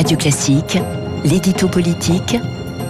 Radio Classique, l'édito politique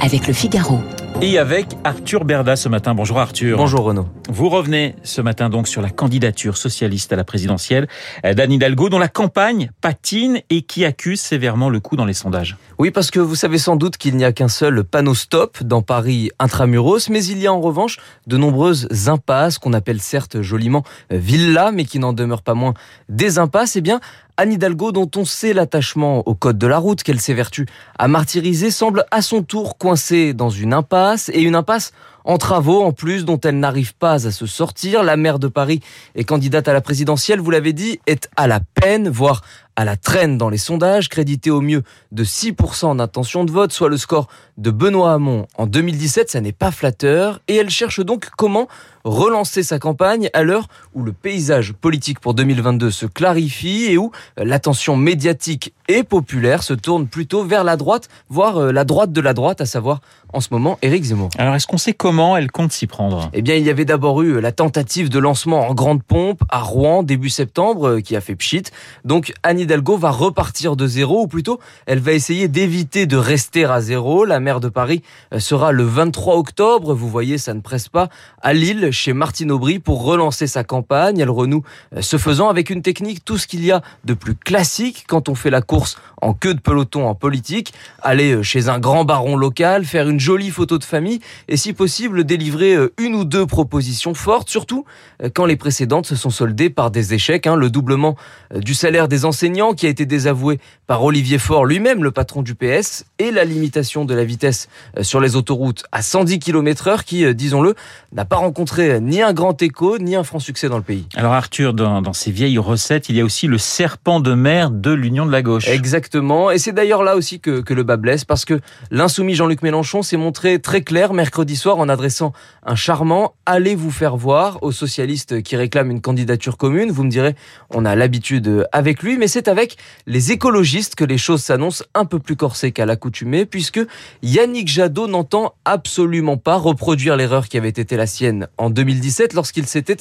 avec le Figaro. Et avec Arthur Berda ce matin. Bonjour Arthur. Bonjour Renaud. Vous revenez ce matin donc sur la candidature socialiste à la présidentielle d'Anne Hidalgo dont la campagne patine et qui accuse sévèrement le coup dans les sondages. Oui, parce que vous savez sans doute qu'il n'y a qu'un seul panneau stop dans Paris intramuros, mais il y a en revanche de nombreuses impasses qu'on appelle certes joliment villas, mais qui n'en demeurent pas moins des impasses. Eh bien, Anne Hidalgo, dont on sait l'attachement au code de la route qu'elle s'évertue à martyriser, semble à son tour coincée dans une impasse, et une impasse en travaux en plus dont elle n'arrive pas à se sortir. La maire de Paris est candidate à la présidentielle, vous l'avez dit, est à la peine, voire à la traîne dans les sondages, crédité au mieux de 6% en de vote, soit le score de Benoît Hamon en 2017, ça n'est pas flatteur, et elle cherche donc comment relancer sa campagne à l'heure où le paysage politique pour 2022 se clarifie et où l'attention médiatique et populaire se tourne plutôt vers la droite, voire euh, la droite de la droite, à savoir en ce moment Éric Zemmour. Alors est-ce qu'on sait comment elle compte s'y prendre? Eh bien, il y avait d'abord eu la tentative de lancement en grande pompe à Rouen début septembre euh, qui a fait pchit. Donc Anne Hidalgo va repartir de zéro, ou plutôt elle va essayer d'éviter de rester à zéro. La maire de Paris euh, sera le 23 octobre, vous voyez, ça ne presse pas, à Lille, chez Martine Aubry, pour relancer sa campagne. Elle renoue ce faisant avec une technique, tout ce qu'il y a de plus classique quand on fait la course en queue de peloton en politique, aller euh, chez un grand baron local, faire une jolie photo de famille et si possible délivrer euh, une ou deux propositions fortes, surtout euh, quand les précédentes se sont soldées par des échecs. Hein. le doublement du salaire des enseignants qui a été désavoué par Olivier Faure lui-même, le patron du PS, et la limitation de la vitesse sur les autoroutes à 110 km heure qui, disons-le, n'a pas rencontré ni un grand écho, ni un franc succès dans le pays. Alors Arthur, dans, dans ces vieilles recettes, il y a aussi le serpent de mer de l'Union de la gauche. Exactement. Et c'est d'ailleurs là aussi que, que le bas blesse, parce que l'insoumis Jean-Luc Mélenchon s'est montré très clair mercredi soir en adressant un charmant « Allez vous faire voir » aux socialistes qui réclament une candidature commune. Vous me direz, on a l'habitude avec lui, mais c'est avec les écologistes que les choses s'annoncent un peu plus corsées qu'à l'accoutumée, puisque Yannick Jadot n'entend absolument pas reproduire l'erreur qui avait été la sienne en 2017 lorsqu'il s'était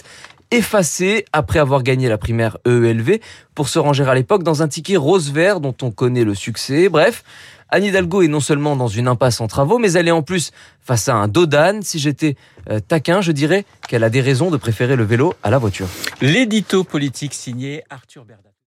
effacé après avoir gagné la primaire EELV pour se ranger à l'époque dans un ticket rose-vert dont on connaît le succès. Bref, Anne Hidalgo est non seulement dans une impasse en travaux, mais elle est en plus face à un Dodan. Si j'étais euh, taquin, je dirais qu'elle a des raisons de préférer le vélo à la voiture. L'édito politique signé Arthur.